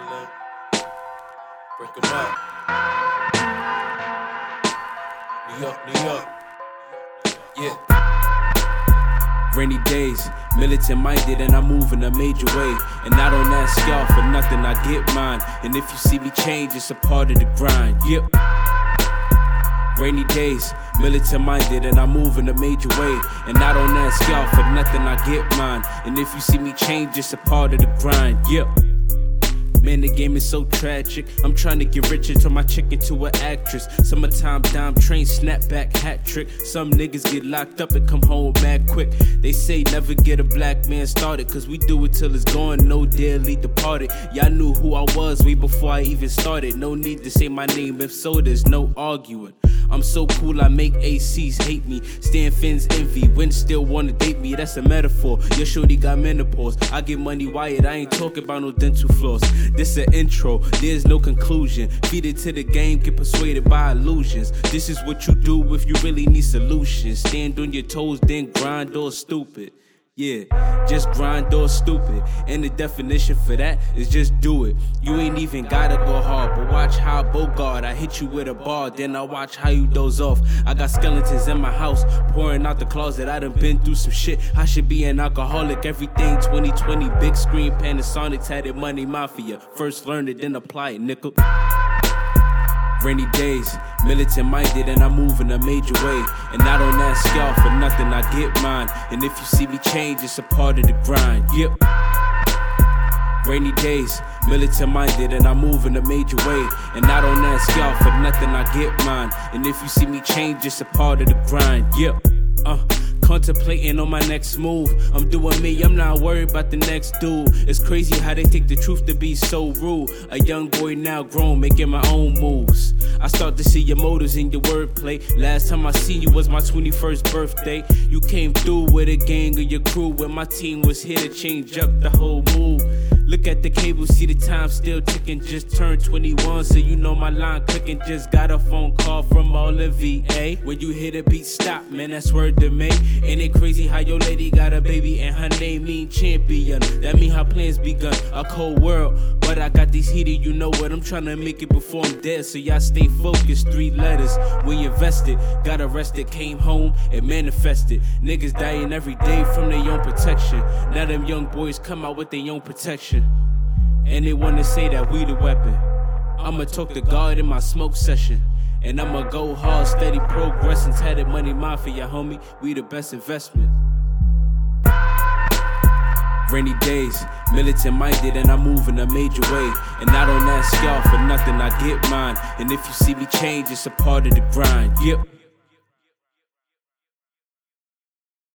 them up. New York, New York. Yeah. Rainy days, militant minded, and I move in a major way. And I don't ask y'all for nothing, I get mine. And if you see me change, it's a part of the grind. Yep. Rainy days, militant minded, and I move in a major way. And I don't ask y'all for nothing, I get mine. And if you see me change, it's a part of the grind. Yep. Man, the game is so tragic. I'm trying to get rich and turn my chick into an actress. Summertime dime train, snapback hat trick. Some niggas get locked up and come home mad quick. They say never get a black man started, cause we do it till it's gone, no dearly departed. Y'all knew who I was way before I even started. No need to say my name, if so, there's no arguing. I'm so cool, I make ACs hate me. Stand fins envy, when still wanna date me, that's a metaphor. Your shorty got menopause. I get money wired, I ain't talking about no dental floss. This an intro, there's no conclusion. Feed it to the game, get persuaded by illusions. This is what you do if you really need solutions. Stand on your toes, then grind or stupid. Yeah, just grind or stupid. And the definition for that is just do it. You ain't even gotta go hard, but watch how I Bogart. I hit you with a bar, then I watch how you doze off. I got skeletons in my house, pouring out the closet. I done been through some shit. I should be an alcoholic. Everything 2020, big screen, Panasonic, tatted money mafia. First learn it, then apply it, nickel. Rainy days, militant minded, and I move in a major way. And I don't ask y'all for nothing, I get mine. And if you see me change, it's a part of the grind. Yep. Rainy days, militant minded, and I move in a major way. And I don't ask y'all for nothing, I get mine. And if you see me change, it's a part of the grind. Yep. Uh. Contemplating on my next move. I'm doing me, I'm not worried about the next dude. It's crazy how they take the truth to be so rude. A young boy now grown, making my own moves. I start to see your motives in your wordplay. Last time I seen you was my 21st birthday. You came through with a gang of your crew when my team was here to change up the whole mood. Look at the cable, see the time still ticking. Just turned 21, so you know my line clicking. Just got a phone call from all of VA. When you hear the beat stop, man, that's word to me. Ain't it crazy how your lady got a baby and her name mean champion? That mean how plans begun. A cold world, but I got these heated, you know what? I'm trying to make it before I'm dead, so y'all stay focused. Three letters, we invested. Got arrested, came home, and manifested. Niggas dying every day from their own protection. Now them young boys come out with their own protection. And they wanna say that we the weapon. I'ma talk to God in my smoke session. And I'ma go hard, steady progressing. Tatted money mafia, homie. We the best investment. Rainy days, militant minded, and I move in a major way. And I don't ask y'all for nothing, I get mine. And if you see me change, it's a part of the grind. Yep.